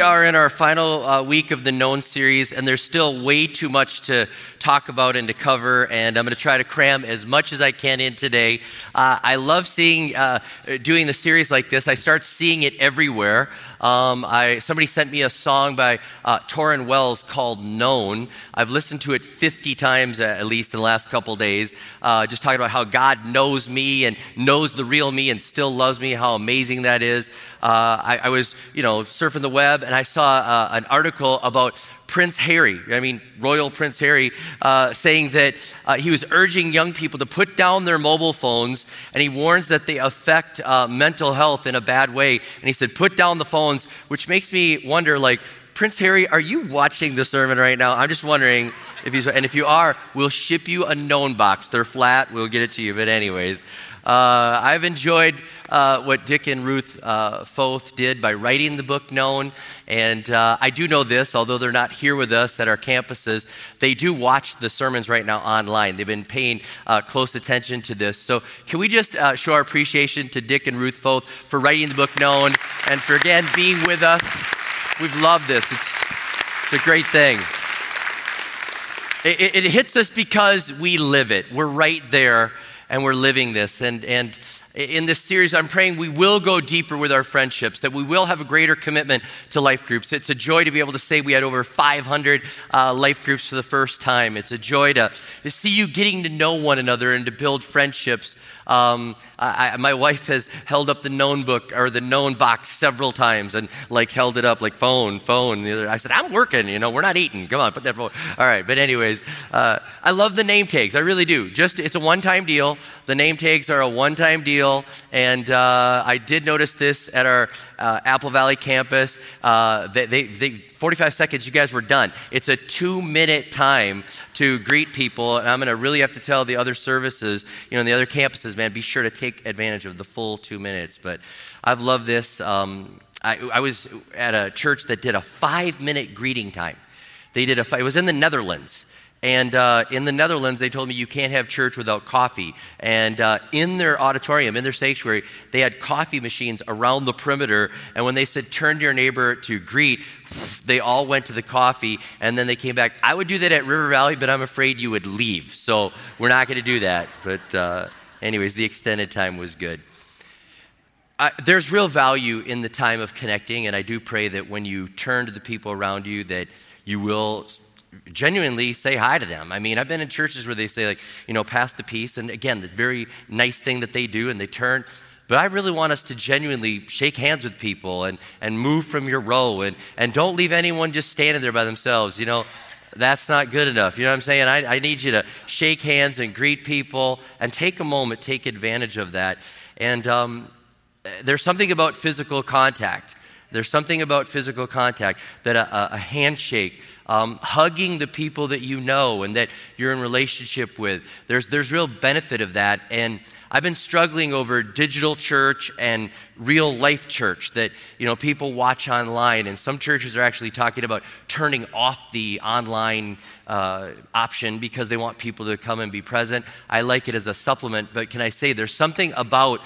Are in our final uh, week of the Known series, and there's still way too much to talk about and to cover, and I'm going to try to cram as much as I can in today. Uh, I love seeing, uh, doing the series like this. I start seeing it everywhere. Um, I, somebody sent me a song by uh, Tauren Wells called Known. I've listened to it 50 times at least in the last couple days, uh, just talking about how God knows me and knows the real me and still loves me, how amazing that is. Uh, I, I, was, you know, surfing the web and I saw uh, an article about Prince Harry, I mean, Royal Prince Harry, uh, saying that uh, he was urging young people to put down their mobile phones, and he warns that they affect uh, mental health in a bad way. And he said, put down the phones, which makes me wonder, like, Prince Harry, are you watching the sermon right now? I'm just wondering if he's, and if you are, we'll ship you a known box. They're flat, we'll get it to you. But, anyways, uh, I've enjoyed uh, what Dick and Ruth uh, Foth did by writing the book Known. And uh, I do know this, although they're not here with us at our campuses, they do watch the sermons right now online. They've been paying uh, close attention to this. So, can we just uh, show our appreciation to Dick and Ruth Foth for writing the book Known and for again being with us? We've loved this. It's, it's a great thing. It, it, hits us because we live it. We're right there and we're living this. And, and in this series, I'm praying we will go deeper with our friendships, that we will have a greater commitment to life groups. It's a joy to be able to say we had over 500 uh, life groups for the first time. It's a joy to, to see you getting to know one another and to build friendships um, I, my wife has held up the known book or the known box several times and like held it up like phone, phone. The other, I said, I'm working, you know, we're not eating. Come on, put that phone. All right, but anyways, uh, I love the name tags. I really do. Just it's a one-time deal. The name tags are a one-time deal, and uh, I did notice this at our uh, Apple Valley campus. Uh, they, they, they 45 seconds, you guys were done. It's a two minute time to greet people, and I'm going to really have to tell the other services, you know, the other campuses, man, be sure to take advantage of the full two minutes. But I've loved this. Um, I, I was at a church that did a five minute greeting time. They did a, it was in the Netherlands. And uh, in the Netherlands, they told me you can't have church without coffee. And uh, in their auditorium, in their sanctuary, they had coffee machines around the perimeter. And when they said, turn to your neighbor to greet, they all went to the coffee and then they came back. I would do that at River Valley, but I'm afraid you would leave. So we're not going to do that. But, uh, anyways, the extended time was good. there's real value in the time of connecting, and I do pray that when you turn to the people around you, that you will genuinely say hi to them. I mean, I've been in churches where they say, like, you know, pass the peace. And again, the very nice thing that they do, and they turn. But I really want us to genuinely shake hands with people and, and move from your row and, and don't leave anyone just standing there by themselves. You know, that's not good enough. You know what I'm saying? I, I need you to shake hands and greet people and take a moment, take advantage of that. And um, there's something about physical contact. There's something about physical contact that a, a handshake, um, hugging the people that you know and that you're in relationship with. There's, there's real benefit of that. And I've been struggling over digital church and real life church that you know people watch online, and some churches are actually talking about turning off the online uh, option because they want people to come and be present. I like it as a supplement, but can I say there's something about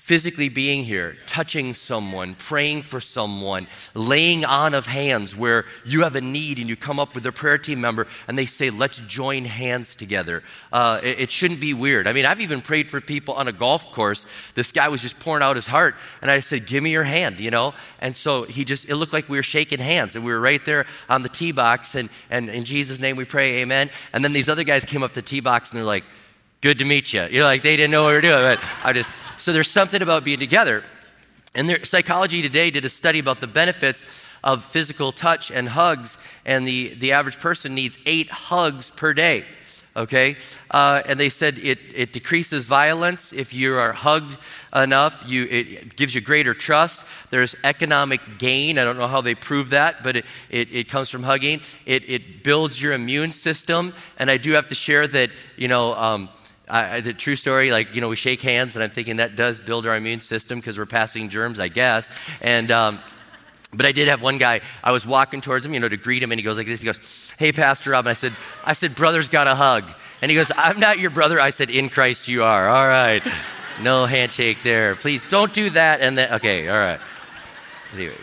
physically being here, touching someone, praying for someone, laying on of hands where you have a need and you come up with a prayer team member and they say, let's join hands together. Uh, it, it, shouldn't be weird. I mean, I've even prayed for people on a golf course. This guy was just pouring out his heart and I said, give me your hand, you know? And so he just, it looked like we were shaking hands and we were right there on the tee box and, and in Jesus' name we pray, amen. And then these other guys came up the tee box and they're like, good to meet you. You know, like they didn't know what we were doing, but I just, so there's something about being together. And there, Psychology Today did a study about the benefits of physical touch and hugs, and the, the average person needs eight hugs per day. Okay? Uh, and they said it, it decreases violence if you are hugged enough. You, it gives you greater trust. There's economic gain. I don't know how they prove that, but it, it, it comes from hugging. It, it builds your immune system. And I do have to share that, you know, um, I, the true story, like, you know, we shake hands, and I'm thinking that does build our immune system because we're passing germs, I guess. And, um, but I did have one guy, I was walking towards him, you know, to greet him, and he goes like this. He goes, Hey, Pastor Rob. And I said, I said, brother's got a hug. And he goes, I'm not your brother. I said, In Christ you are. All right. No handshake there. Please don't do that. And then, okay, all right. Anyways,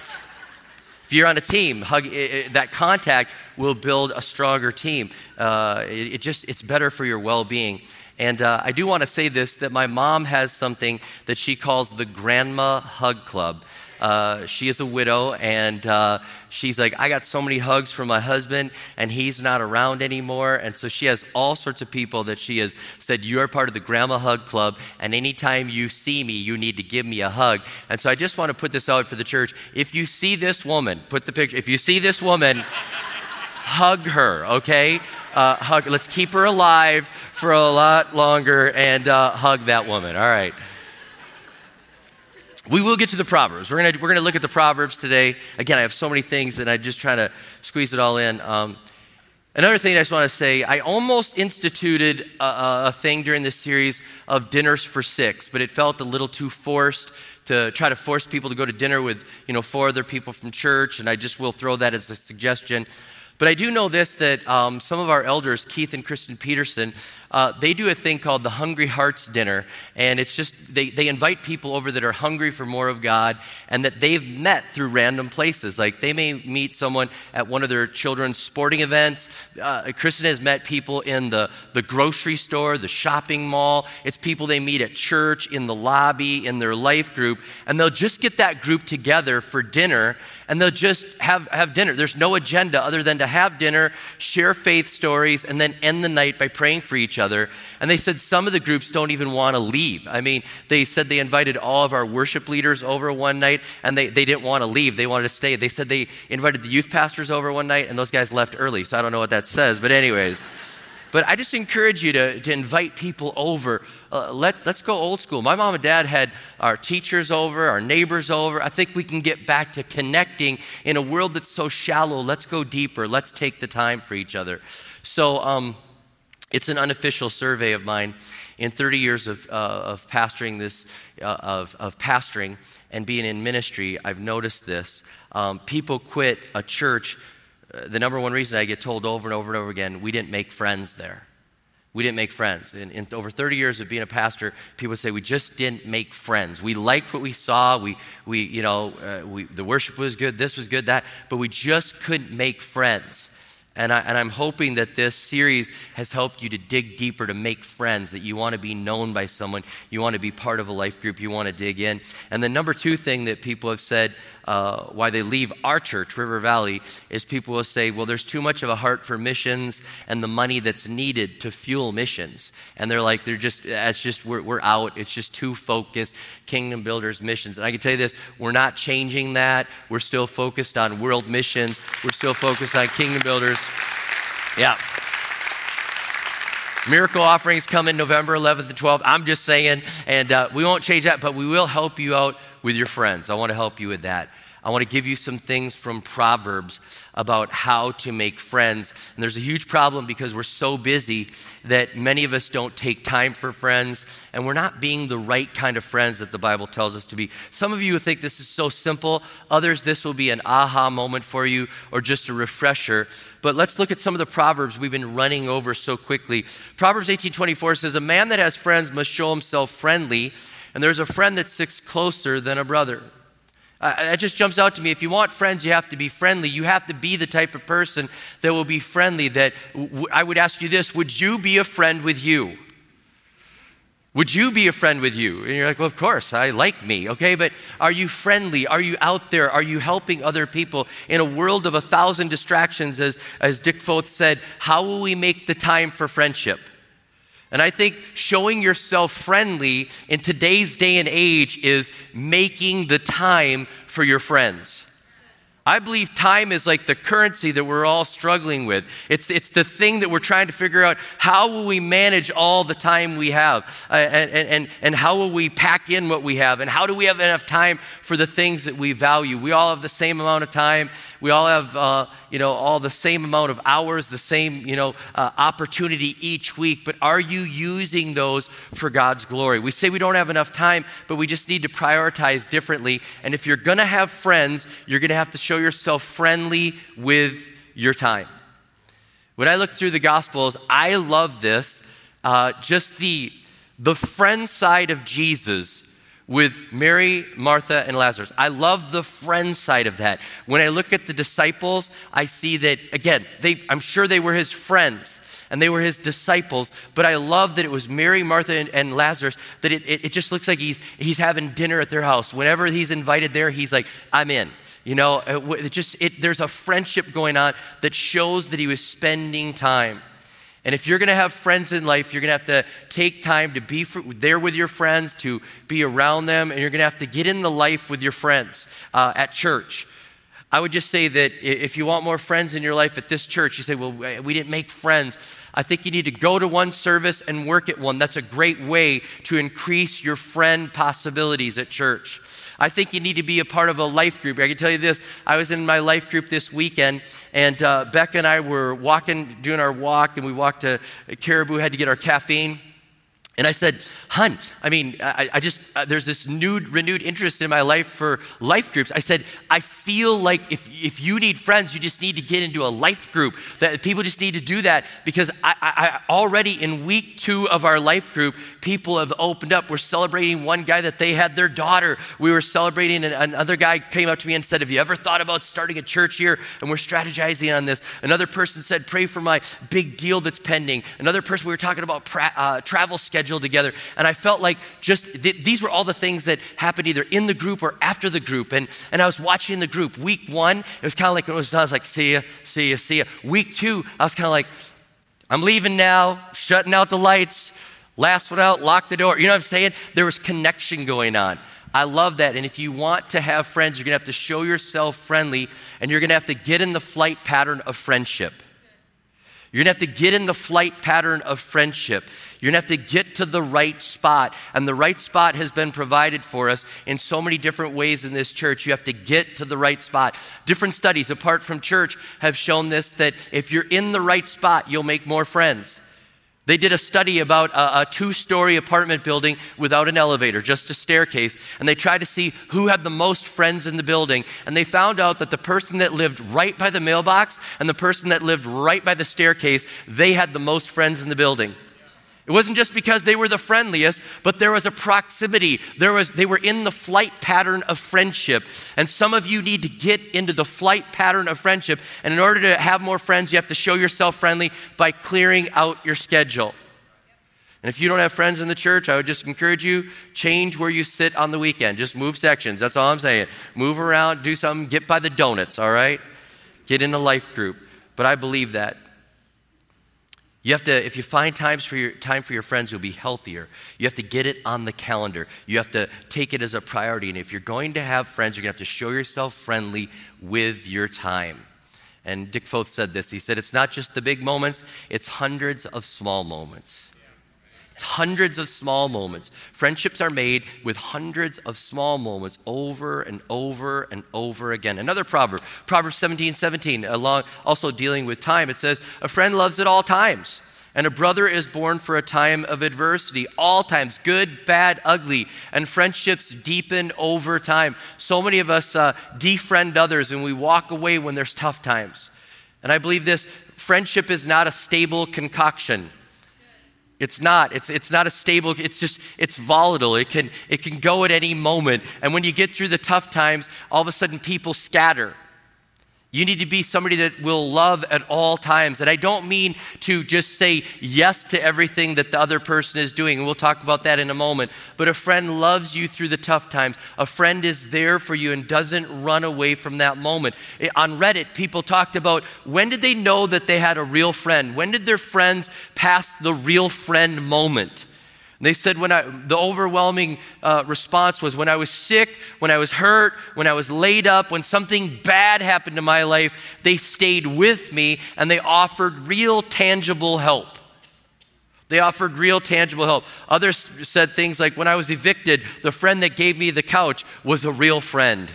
if you're on a team, hug, it, it, that contact will build a stronger team. Uh, it, it just, it's better for your well being. And uh, I do want to say this that my mom has something that she calls the Grandma Hug Club. Uh, she is a widow, and uh, she's like, I got so many hugs from my husband, and he's not around anymore. And so she has all sorts of people that she has said, You're part of the Grandma Hug Club, and anytime you see me, you need to give me a hug. And so I just want to put this out for the church. If you see this woman, put the picture, if you see this woman, hug her, okay? Uh, hug. Let's keep her alive for a lot longer and uh, hug that woman. All right. We will get to the Proverbs. We're going we're gonna look at the Proverbs today. Again, I have so many things and I'm just trying to squeeze it all in. Um, another thing I just want to say I almost instituted a, a thing during this series of dinners for six, but it felt a little too forced to try to force people to go to dinner with you know four other people from church and i just will throw that as a suggestion but I do know this that um, some of our elders, Keith and Kristen Peterson, uh, they do a thing called the Hungry Hearts Dinner. And it's just, they, they invite people over that are hungry for more of God and that they've met through random places. Like they may meet someone at one of their children's sporting events. Uh, Kristen has met people in the, the grocery store, the shopping mall. It's people they meet at church, in the lobby, in their life group. And they'll just get that group together for dinner and they'll just have, have dinner. There's no agenda other than to have dinner, share faith stories, and then end the night by praying for each other. And they said some of the groups don't even want to leave. I mean, they said they invited all of our worship leaders over one night, and they, they didn't want to leave. They wanted to stay. They said they invited the youth pastors over one night, and those guys left early. So I don't know what that says. But, anyways. But I just encourage you to, to invite people over. Uh, let's, let's go old school. My mom and dad had our teachers over, our neighbors over. I think we can get back to connecting in a world that's so shallow. Let's go deeper. Let's take the time for each other. So um, it's an unofficial survey of mine. In 30 years of, uh, of pastoring this, uh, of, of pastoring and being in ministry, I've noticed this. Um, people quit a church uh, the number one reason I get told over and over and over again, we didn't make friends there. We didn't make friends. In, in, over 30 years of being a pastor, people would say we just didn't make friends. We liked what we saw. We, we you know, uh, we, the worship was good. This was good. That, but we just couldn't make friends. And, I, and I'm hoping that this series has helped you to dig deeper, to make friends, that you want to be known by someone, you want to be part of a life group, you want to dig in. And the number two thing that people have said uh, why they leave our church, River Valley, is people will say, well, there's too much of a heart for missions and the money that's needed to fuel missions. And they're like, they're just, it's just, we're, we're out. It's just too focused. Kingdom builders, missions. And I can tell you this, we're not changing that. We're still focused on world missions. We're still focused on kingdom builders. Yeah. Miracle offerings come in November 11th and 12th. I'm just saying, and uh, we won't change that, but we will help you out with your friends. I want to help you with that. I want to give you some things from Proverbs about how to make friends. And there's a huge problem because we're so busy that many of us don't take time for friends and we're not being the right kind of friends that the Bible tells us to be. Some of you think this is so simple, others, this will be an aha moment for you or just a refresher. But let's look at some of the proverbs we've been running over so quickly. Proverbs 18:24 says, "A man that has friends must show himself friendly." and there's a friend that sticks closer than a brother. Uh, that just jumps out to me. If you want friends, you have to be friendly. You have to be the type of person that will be friendly. That w- I would ask you this Would you be a friend with you? Would you be a friend with you? And you're like, well, of course, I like me, okay? But are you friendly? Are you out there? Are you helping other people? In a world of a thousand distractions, as, as Dick Foth said, how will we make the time for friendship? And I think showing yourself friendly in today's day and age is making the time for your friends. I believe time is like the currency that we're all struggling with. It's, it's the thing that we're trying to figure out how will we manage all the time we have? Uh, and, and, and how will we pack in what we have? And how do we have enough time for the things that we value? We all have the same amount of time. We all have, uh, you know, all the same amount of hours, the same, you know, uh, opportunity each week. But are you using those for God's glory? We say we don't have enough time, but we just need to prioritize differently. And if you're going to have friends, you're going to have to show yourself friendly with your time. When I look through the Gospels, I love this. Uh, just the the friend side of Jesus with Mary, Martha, and Lazarus. I love the friend side of that. When I look at the disciples, I see that, again, they, I'm sure they were his friends and they were his disciples, but I love that it was Mary, Martha, and, and Lazarus, that it, it, it just looks like he's, he's having dinner at their house. Whenever he's invited there, he's like, I'm in. You know, it just it, there's a friendship going on that shows that he was spending time. And if you're going to have friends in life, you're going to have to take time to be for, there with your friends, to be around them, and you're going to have to get in the life with your friends uh, at church. I would just say that if you want more friends in your life at this church, you say, well, we didn't make friends. I think you need to go to one service and work at one. That's a great way to increase your friend possibilities at church. I think you need to be a part of a life group. I can tell you this I was in my life group this weekend, and uh, Becca and I were walking, doing our walk, and we walked to Caribou, had to get our caffeine. And I said, Hun, I mean, I, I just, uh, there's this new, renewed interest in my life for life groups. I said, I feel like if, if you need friends, you just need to get into a life group. That people just need to do that because I, I, already in week two of our life group, people have opened up. We're celebrating one guy that they had their daughter. We were celebrating, and another guy came up to me and said, Have you ever thought about starting a church here? And we're strategizing on this. Another person said, Pray for my big deal that's pending. Another person, we were talking about pra- uh, travel schedule scheduled together. And I felt like just th- these were all the things that happened either in the group or after the group. And, and I was watching the group. Week one, it was kind of like it was I was like, see ya, see ya, see ya. Week two, I was kind of like, I'm leaving now, shutting out the lights, last one out, lock the door. You know what I'm saying? There was connection going on. I love that. And if you want to have friends, you're going to have to show yourself friendly and you're going to have to get in the flight pattern of friendship. You're going to have to get in the flight pattern of friendship. You're going to have to get to the right spot. And the right spot has been provided for us in so many different ways in this church. You have to get to the right spot. Different studies apart from church have shown this that if you're in the right spot, you'll make more friends. They did a study about a, a two story apartment building without an elevator, just a staircase, and they tried to see who had the most friends in the building. And they found out that the person that lived right by the mailbox and the person that lived right by the staircase, they had the most friends in the building. It wasn't just because they were the friendliest, but there was a proximity. There was, they were in the flight pattern of friendship. And some of you need to get into the flight pattern of friendship. And in order to have more friends, you have to show yourself friendly by clearing out your schedule. And if you don't have friends in the church, I would just encourage you change where you sit on the weekend. Just move sections. That's all I'm saying. Move around, do something, get by the donuts, all right? Get in a life group. But I believe that. You have to, if you find times for your, time for your friends, you'll be healthier. You have to get it on the calendar. You have to take it as a priority. And if you're going to have friends, you're going to have to show yourself friendly with your time. And Dick Foth said this. He said, It's not just the big moments, it's hundreds of small moments. It's hundreds of small moments. Friendships are made with hundreds of small moments over and over and over again. Another proverb, Proverbs 17 17, along, also dealing with time, it says, A friend loves at all times, and a brother is born for a time of adversity. All times, good, bad, ugly, and friendships deepen over time. So many of us uh, defriend others and we walk away when there's tough times. And I believe this friendship is not a stable concoction. It's not. It's, it's not a stable, it's just, it's volatile. It can, it can go at any moment. And when you get through the tough times, all of a sudden people scatter. You need to be somebody that will love at all times. And I don't mean to just say yes to everything that the other person is doing. And we'll talk about that in a moment. But a friend loves you through the tough times. A friend is there for you and doesn't run away from that moment. Eh, on Reddit, people talked about when did they know that they had a real friend? When did their friends pass the real friend moment? They said when I, the overwhelming uh, response was when I was sick, when I was hurt, when I was laid up, when something bad happened to my life, they stayed with me and they offered real tangible help. They offered real tangible help. Others said things like, when I was evicted, the friend that gave me the couch was a real friend.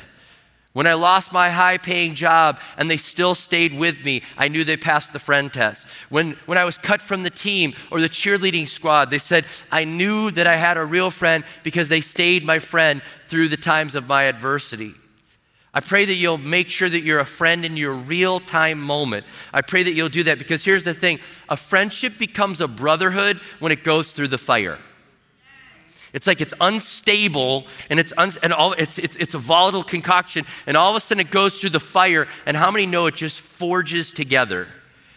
When I lost my high paying job and they still stayed with me, I knew they passed the friend test. When, when I was cut from the team or the cheerleading squad, they said, I knew that I had a real friend because they stayed my friend through the times of my adversity. I pray that you'll make sure that you're a friend in your real time moment. I pray that you'll do that because here's the thing a friendship becomes a brotherhood when it goes through the fire. It's like it's unstable and it's un- and all it's, it's it's a volatile concoction and all of a sudden it goes through the fire and how many know it just forges together?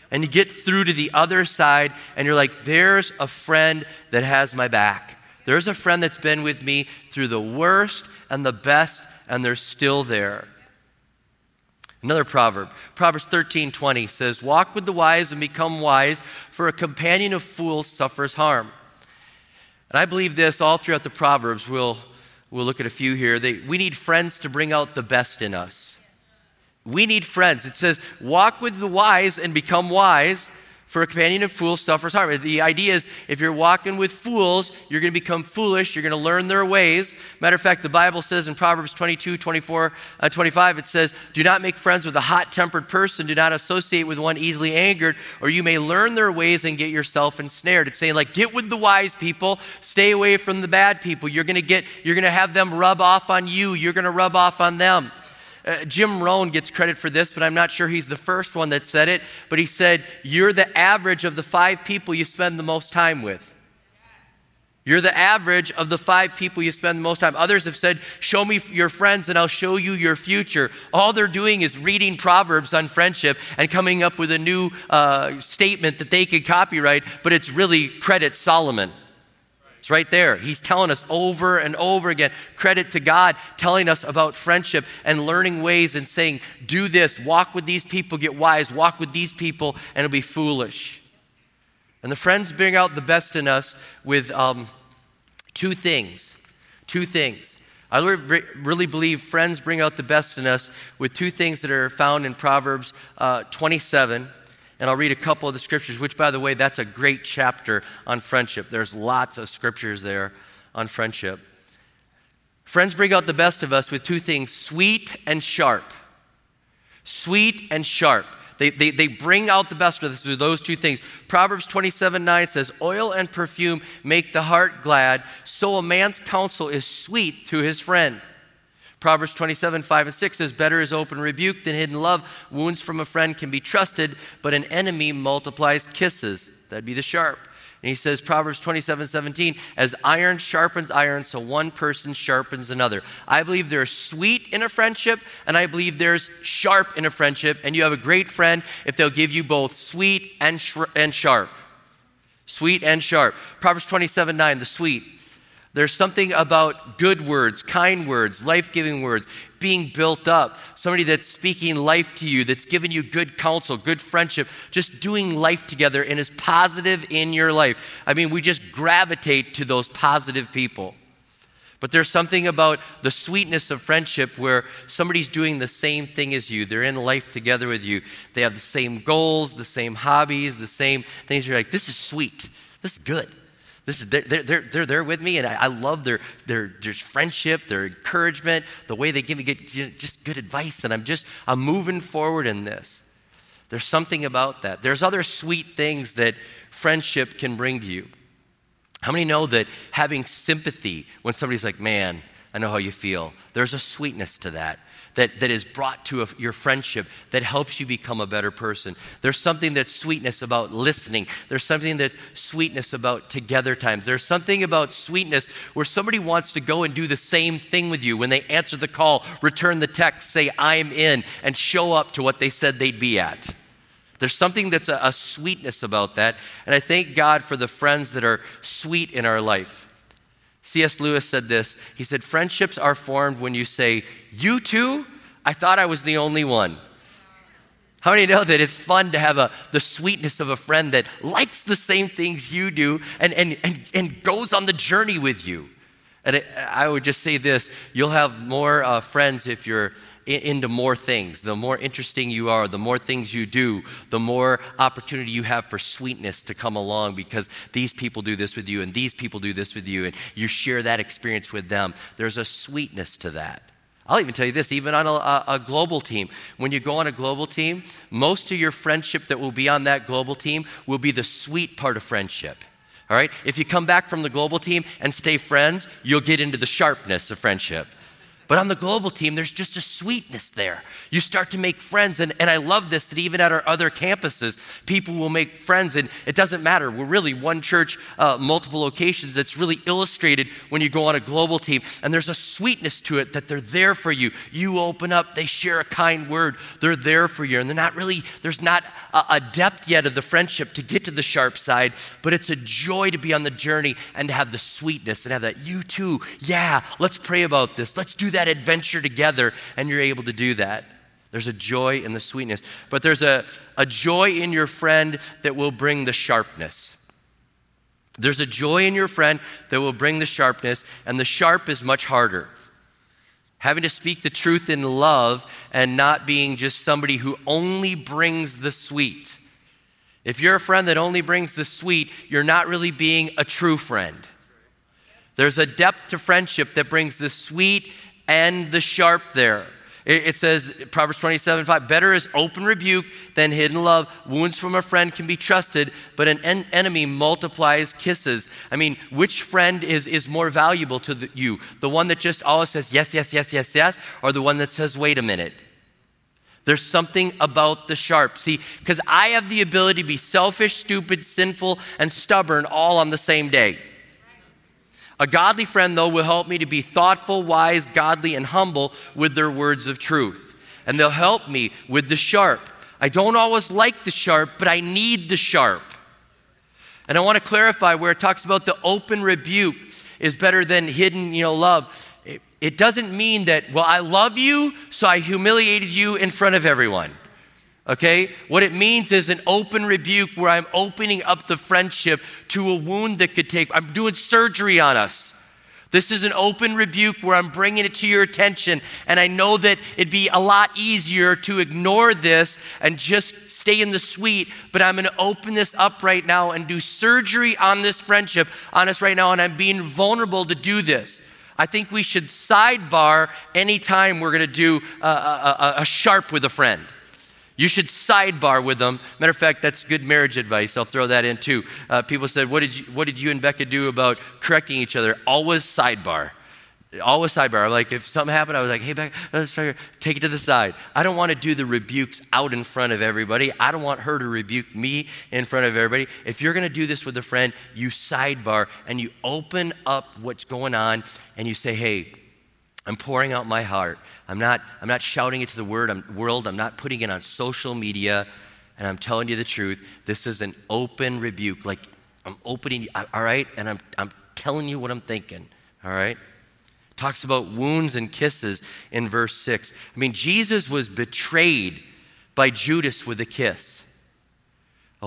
And you get through to the other side and you're like there's a friend that has my back. There's a friend that's been with me through the worst and the best and they're still there. Another proverb. Proverbs 13 20 says walk with the wise and become wise for a companion of fools suffers harm and I believe this all throughout the Proverbs. We'll, we'll look at a few here. They, we need friends to bring out the best in us. We need friends. It says, walk with the wise and become wise, for a companion of fools suffers harm. The idea is if you're walking with fools, you're going to become foolish. You're going to learn their ways. Matter of fact, the Bible says in Proverbs 22, 24, uh, 25, it says, Do not make friends with a hot tempered person. Do not associate with one easily angered, or you may learn their ways and get yourself ensnared. It's saying, like, get with the wise people, stay away from the bad people. You're going to get, you're going to have them rub off on you, you're going to rub off on them. Uh, Jim Rohn gets credit for this, but I'm not sure he's the first one that said it. But he said, You're the average of the five people you spend the most time with. You're the average of the five people you spend the most time. Others have said, Show me your friends and I'll show you your future. All they're doing is reading Proverbs on friendship and coming up with a new uh, statement that they could copyright, but it's really credit Solomon. It's right there. He's telling us over and over again. Credit to God telling us about friendship and learning ways and saying, do this, walk with these people, get wise, walk with these people, and it'll be foolish. And the friends bring out the best in us with um, two things. Two things. I really believe friends bring out the best in us with two things that are found in Proverbs uh, 27 and I'll read a couple of the scriptures, which, by the way, that's a great chapter on friendship. There's lots of scriptures there on friendship. Friends bring out the best of us with two things sweet and sharp. Sweet and sharp. They, they, they bring out the best of us through those two things. Proverbs 27 9 says, Oil and perfume make the heart glad, so a man's counsel is sweet to his friend. Proverbs 27, 5 and 6 says, Better is open rebuke than hidden love. Wounds from a friend can be trusted, but an enemy multiplies kisses. That'd be the sharp. And he says, Proverbs 27, 17, as iron sharpens iron, so one person sharpens another. I believe there's sweet in a friendship, and I believe there's sharp in a friendship. And you have a great friend if they'll give you both sweet and, sh- and sharp. Sweet and sharp. Proverbs 27, 9, the sweet. There's something about good words, kind words, life giving words, being built up, somebody that's speaking life to you, that's giving you good counsel, good friendship, just doing life together and is positive in your life. I mean, we just gravitate to those positive people. But there's something about the sweetness of friendship where somebody's doing the same thing as you. They're in life together with you. They have the same goals, the same hobbies, the same things. You're like, this is sweet. This is good. This is, they're, they're, they're there with me, and I, I love their, their, their friendship, their encouragement, the way they give me good, just good advice, and I'm just, I'm moving forward in this. There's something about that. There's other sweet things that friendship can bring to you. How many know that having sympathy when somebody's like, man, I know how you feel, there's a sweetness to that. That, that is brought to a, your friendship that helps you become a better person. There's something that's sweetness about listening. There's something that's sweetness about together times. There's something about sweetness where somebody wants to go and do the same thing with you. When they answer the call, return the text, say, I'm in, and show up to what they said they'd be at. There's something that's a, a sweetness about that. And I thank God for the friends that are sweet in our life. C.S. Lewis said this. He said, Friendships are formed when you say, You too? I thought I was the only one. How many know that it's fun to have a, the sweetness of a friend that likes the same things you do and, and, and, and goes on the journey with you? And it, I would just say this you'll have more uh, friends if you're into more things. The more interesting you are, the more things you do, the more opportunity you have for sweetness to come along because these people do this with you and these people do this with you, and you share that experience with them. There's a sweetness to that. I'll even tell you this, even on a, a, global team. When you go on a global team, most of your friendship that will be on that global team will be the sweet part of friendship. All right? If you come back from the global team and stay friends, you'll get into the sharpness of friendship. But on the global team, there's just a sweetness there. You start to make friends. And, and I love this that even at our other campuses, people will make friends. And it doesn't matter. We're really one church, uh, multiple locations. That's really illustrated when you go on a global team. And there's a sweetness to it that they're there for you. You open up, they share a kind word. They're there for you. And they're not really, there's not a, a depth yet of the friendship to get to the sharp side, but it's a joy to be on the journey and to have the sweetness and have that, you too, yeah, let's pray about this. Let's do that adventure together, and you're able to do that. There's a joy in the sweetness, but there's a, a joy in your friend that will bring the sharpness. There's a joy in your friend that will bring the sharpness, and the sharp is much harder. Having to speak the truth in love and not being just somebody who only brings the sweet. If you're a friend that only brings the sweet, you're not really being a true friend. There's a depth to friendship that brings the sweet and the sharp there. It, says, Proverbs 27 5, better is open rebuke than hidden love. Wounds from a friend can be trusted, but an en- enemy multiplies kisses. I mean, which friend is, is more valuable to the, you? The one that just always says yes, yes, yes, yes, yes, or the one that says, wait a minute? There's something about the sharp. See, because I have the ability to be selfish, stupid, sinful, and stubborn all on the same day. A godly friend, though, will help me to be thoughtful, wise, godly, and humble with their words of truth. And they'll help me with the sharp. I don't always like the sharp, but I need the sharp. And I want to clarify where it talks about the open rebuke is better than hidden, you know, love. It, doesn't mean that, well, I love you, so I humiliated you in front of everyone. Okay? What it means is an open rebuke where I'm opening up the friendship to a wound that could take, I'm doing surgery on us. This is an open rebuke where I'm bringing it to your attention. And I know that it'd be a lot easier to ignore this and just stay in the sweet, but I'm going to open this up right now and do surgery on this friendship on us right now. And I'm being vulnerable to do this. I think we should sidebar anytime we're going to do a, a, a sharp with a friend. You should sidebar with them. Matter of fact, that's good marriage advice. I'll throw that in too. Uh, people said, what did, you, what did you and Becca do about correcting each other? Always sidebar. Always sidebar. Like if something happened, I was like, hey, Becca, let's try take it to the side. I don't want to do the rebukes out in front of everybody. I don't want her to rebuke me in front of everybody. If you're going to do this with a friend, you sidebar and you open up what's going on and you say, hey, I'm pouring out my heart. I'm not, I'm not shouting it to the word, I'm, world. I'm not putting it on social media. And I'm telling you the truth. This is an open rebuke. Like, I'm opening, all right? And I'm, I'm telling you what I'm thinking, all right? Talks about wounds and kisses in verse 6. I mean, Jesus was betrayed by Judas with a kiss.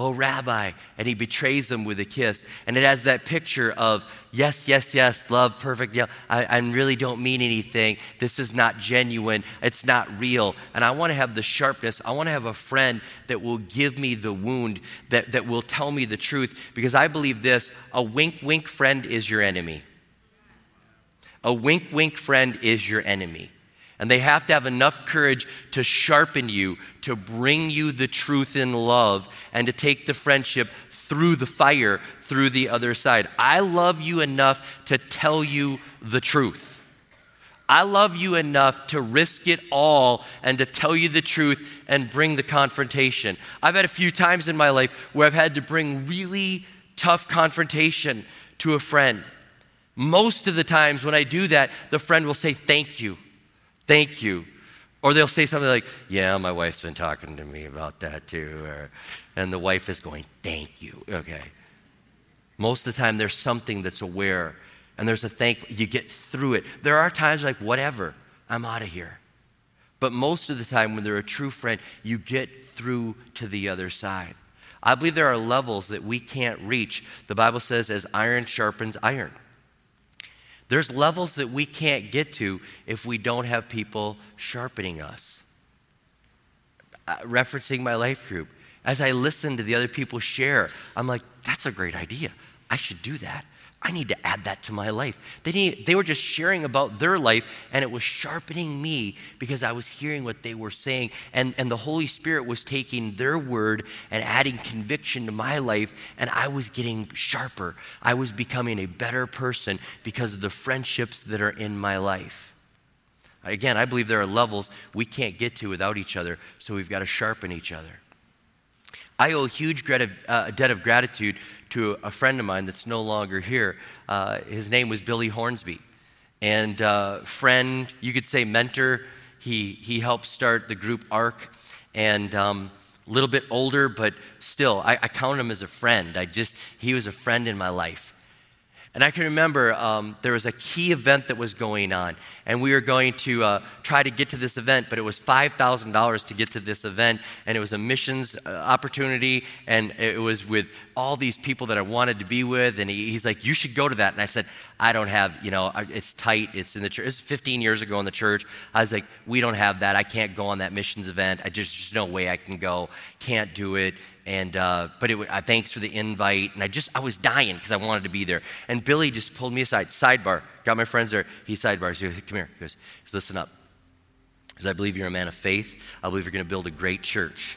Oh, Rabbi. And he betrays them with a kiss. And it has that picture of, yes, yes, yes, love, perfect. Yeah, I, I really don't mean anything. This is not genuine. It's not real. And I want to have the sharpness. I want to have a friend that will give me the wound, that, that will tell me the truth. Because I believe this a wink, wink friend is your enemy. A wink, wink friend is your enemy. And they have to have enough courage to sharpen you, to bring you the truth in love, and to take the friendship through the fire, through the other side. I love you enough to tell you the truth. I love you enough to risk it all and to tell you the truth and bring the confrontation. I've had a few times in my life where I've had to bring really tough confrontation to a friend. Most of the times when I do that, the friend will say, Thank you. Thank you. Or they'll say something like, Yeah, my wife's been talking to me about that too. Or, and the wife is going, Thank you. Okay. Most of the time, there's something that's aware and there's a thank, you get through it. There are times like, whatever, I'm out of here. But most of the time, when they're a true friend, you get through to the other side. I believe there are levels that we can't reach. The Bible says, as iron sharpens iron. There's levels that we can't get to if we don't have people sharpening us. Uh, referencing my life group, as I listen to the other people share, I'm like, that's a great idea. I should do that. I need to add that to my life. They, need, they were just sharing about their life, and it was sharpening me because I was hearing what they were saying. And, and the Holy Spirit was taking their word and adding conviction to my life, and I was getting sharper. I was becoming a better person because of the friendships that are in my life. Again, I believe there are levels we can't get to without each other, so we've got to sharpen each other. I owe a huge debt of, uh, debt of gratitude to a friend of mine that's no longer here. Uh, his name was Billy Hornsby. And uh, friend, you could say mentor, he, he helped start the group ARC. And um, a little bit older, but still, I, I count him as a friend. I just, he was a friend in my life. And I can remember um, there was a key event that was going on, and we were going to uh, try to get to this event, but it was $5,000 to get to this event, and it was a missions uh, opportunity, and it was with all these people that I wanted to be with. And he, he's like, You should go to that. And I said, I don't have, you know, it's tight. It's in the church. It's 15 years ago in the church. I was like, We don't have that. I can't go on that missions event. I just, just no way I can go. Can't do it. And, uh, but it, thanks for the invite. And I just, I was dying because I wanted to be there. And Billy just pulled me aside, sidebar, got my friends there. He sidebars, he goes, come here. He goes, he goes listen up. Because I believe you're a man of faith. I believe you're going to build a great church.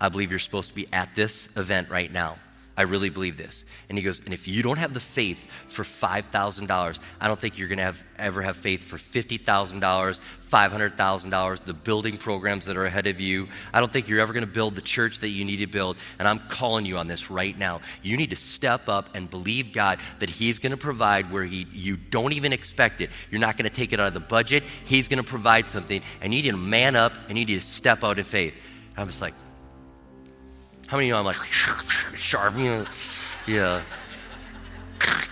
I believe you're supposed to be at this event right now. I really believe this. And he goes, and if you don't have the faith for $5,000, I don't think you're going to have, ever have faith for $50,000, $500,000, the building programs that are ahead of you. I don't think you're ever going to build the church that you need to build. And I'm calling you on this right now. You need to step up and believe God that He's going to provide where he, you don't even expect it. You're not going to take it out of the budget. He's going to provide something. And you need to man up and you need to step out in faith. I'm just like, how many of you know I'm like, sharp, you know, yeah.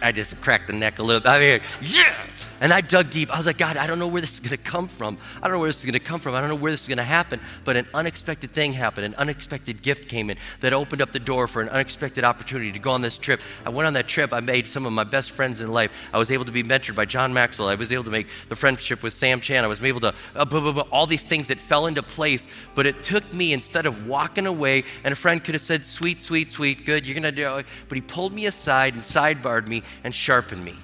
I just cracked the neck a little. Bit. I mean, yeah. And I dug deep. I was like, God, I don't know where this is going to come from. I don't know where this is going to come from. I don't know where this is going to happen. But an unexpected thing happened. An unexpected gift came in that opened up the door for an unexpected opportunity to go on this trip. I went on that trip. I made some of my best friends in life. I was able to be mentored by John Maxwell. I was able to make the friendship with Sam Chand. I was able to, uh, blah, blah, blah, all these things that fell into place. But it took me, instead of walking away, and a friend could have said, sweet, sweet, sweet, good, you're going to do it. But he pulled me aside and sidebarred me and sharpened me.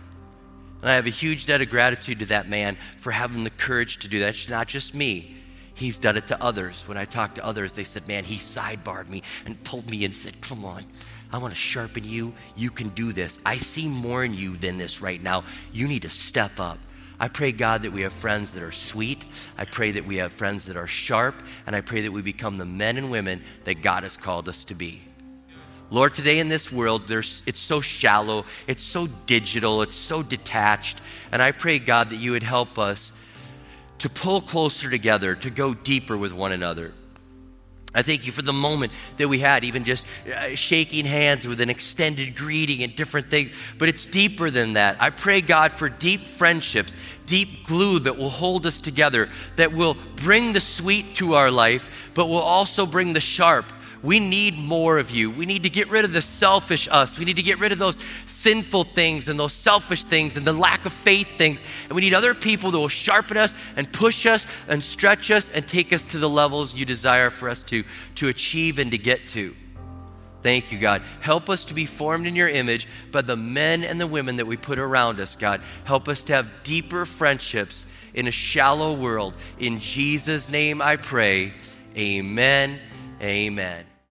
And I have a huge debt of gratitude to that man for having the courage to do that. It's not just me. He's done it to others. When I talked to others, they said, Man, he sidebarred me and pulled me and said, Come on, I want to sharpen you. You can do this. I see more in you than this right now. You need to step up. I pray, God, that we have friends that are sweet. I pray that we have friends that are sharp. And I pray that we become the men and women that God has called us to be. Lord, today in this world, there's, it's so shallow, it's so digital, it's so detached. And I pray, God, that you would help us to pull closer together, to go deeper with one another. I thank you for the moment that we had, even just uh, shaking hands with an extended greeting and different things. But it's deeper than that. I pray, God, for deep friendships, deep glue that will hold us together, that will bring the sweet to our life, but will also bring the sharp we need more of you. We need to get rid of the selfish us. We need to get rid of those sinful things and those selfish things and the lack of faith things. And we need other people that will sharpen us and push us and stretch us and take us to the levels you desire for us to, to achieve and to get to. Thank you, God. Help us to be formed in your image by the men and the women that we put around us, God. Help us to have deeper friendships in a shallow world. In Jesus' name I pray. Amen. Amen.